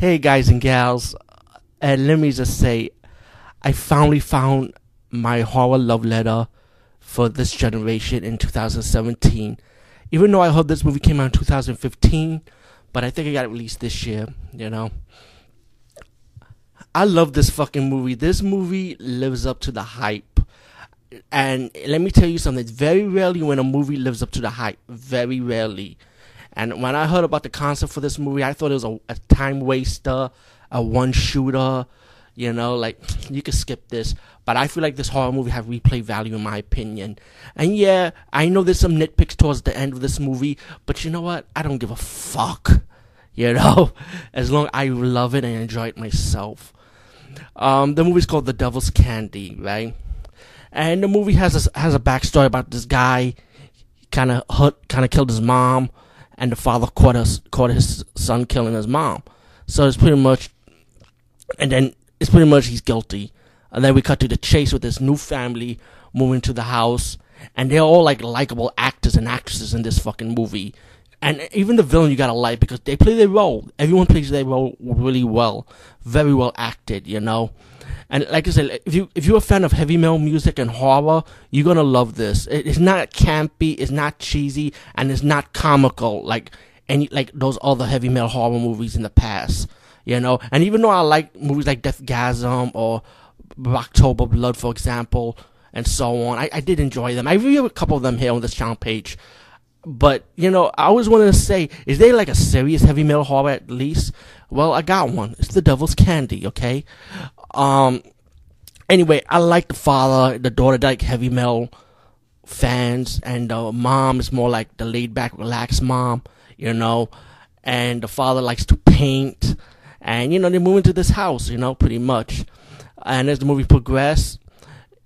Hey guys and gals, and let me just say, I finally found my horror love letter for this generation in 2017. Even though I heard this movie came out in 2015, but I think I got it released this year, you know. I love this fucking movie. This movie lives up to the hype. And let me tell you something, very rarely when a movie lives up to the hype. Very rarely. And when I heard about the concept for this movie, I thought it was a, a time waster, a one shooter. You know, like you could skip this. But I feel like this horror movie have replay value in my opinion. And yeah, I know there's some nitpicks towards the end of this movie, but you know what? I don't give a fuck. You know, as long as I love it and enjoy it myself. Um, the movie's called The Devil's Candy, right? And the movie has a, has a backstory about this guy kind of hurt, kind of killed his mom and the father caught us caught his son killing his mom. So it's pretty much, and then it's pretty much he's guilty. And then we cut to the chase with this new family moving to the house, and they're all like likable actors and actresses in this fucking movie. And even the villain you gotta like because they play their role. Everyone plays their role really well, very well acted, you know. And like I said, if you if you're a fan of heavy metal music and horror, you're gonna love this. It's not campy, it's not cheesy, and it's not comical like any like those other heavy metal horror movies in the past. You know, and even though I like movies like Deathgasm or Rocktober Blood, for example, and so on, I, I did enjoy them. I reviewed a couple of them here on this channel page. But you know, I always wanted to say, is there like a serious heavy metal horror at least? Well, I got one. It's the Devil's Candy. Okay. Um. Anyway, I like the father, the daughter like heavy metal fans, and the mom is more like the laid back, relaxed mom. You know, and the father likes to paint, and you know they move into this house. You know, pretty much. And as the movie progresses,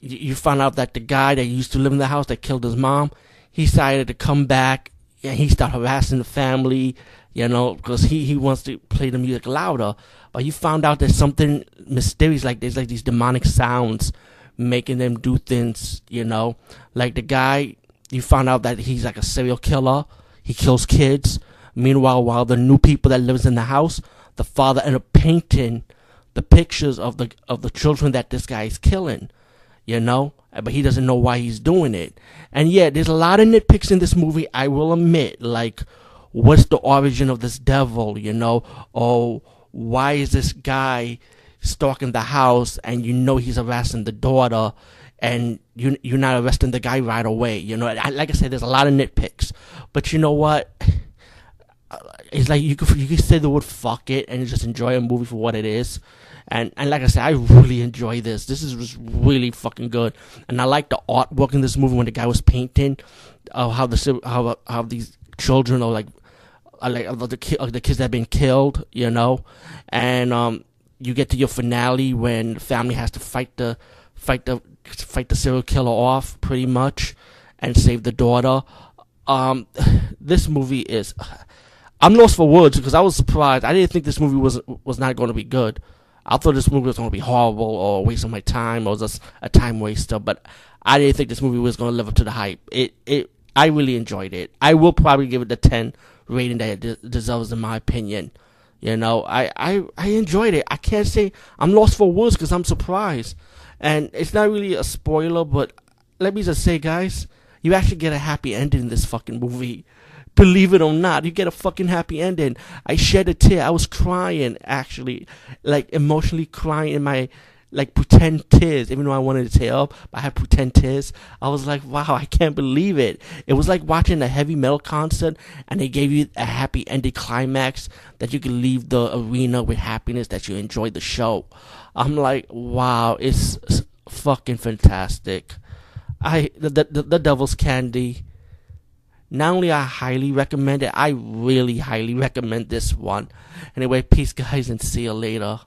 you, you find out that the guy that used to live in the house that killed his mom he decided to come back and he started harassing the family, you know, because he, he wants to play the music louder. But he found out there's something mysterious, like there's like these demonic sounds making them do things, you know. Like the guy, you found out that he's like a serial killer. He kills kids. Meanwhile, while the new people that lives in the house, the father ended up painting the pictures of the of the children that this guy is killing, you know uh, but he doesn't know why he's doing it. And yeah, there's a lot of nitpicks in this movie, I will admit. Like, what's the origin of this devil, you know? Or why is this guy stalking the house and you know he's harassing the daughter and you, you're not arresting the guy right away, you know? Like I said, there's a lot of nitpicks. But you know what? It's like you could, you could say the word fuck it and just enjoy a movie for what it is. And and like I said, I really enjoy this. This is just really fucking good. And I like the artwork in this movie when the guy was painting, uh, how the how how these children are like, are like the ki- the kids that have been killed, you know, and um, you get to your finale when the family has to fight the fight the fight the serial killer off pretty much and save the daughter. Um, this movie is. I'm lost for words because I was surprised. I didn't think this movie was was not going to be good. I thought this movie was going to be horrible or a waste of my time or just a time waster, but I didn't think this movie was going to live up to the hype. It, it, I really enjoyed it. I will probably give it the 10 rating that it de- deserves, in my opinion. You know, I, I, I enjoyed it. I can't say I'm lost for words because I'm surprised. And it's not really a spoiler, but let me just say, guys, You actually get a happy ending in this fucking movie. Believe it or not, you get a fucking happy ending. I shed a tear. I was crying, actually, like emotionally crying in my like pretend tears, even though I wanted to tear up, I had pretend tears. I was like, wow, I can't believe it. It was like watching a heavy metal concert and they gave you a happy ending climax that you could leave the arena with happiness that you enjoyed the show. I'm like, wow, it's fucking fantastic. I the the, the Devil's Candy. Not only I highly recommend it, I really highly recommend this one. Anyway, peace guys and see you later.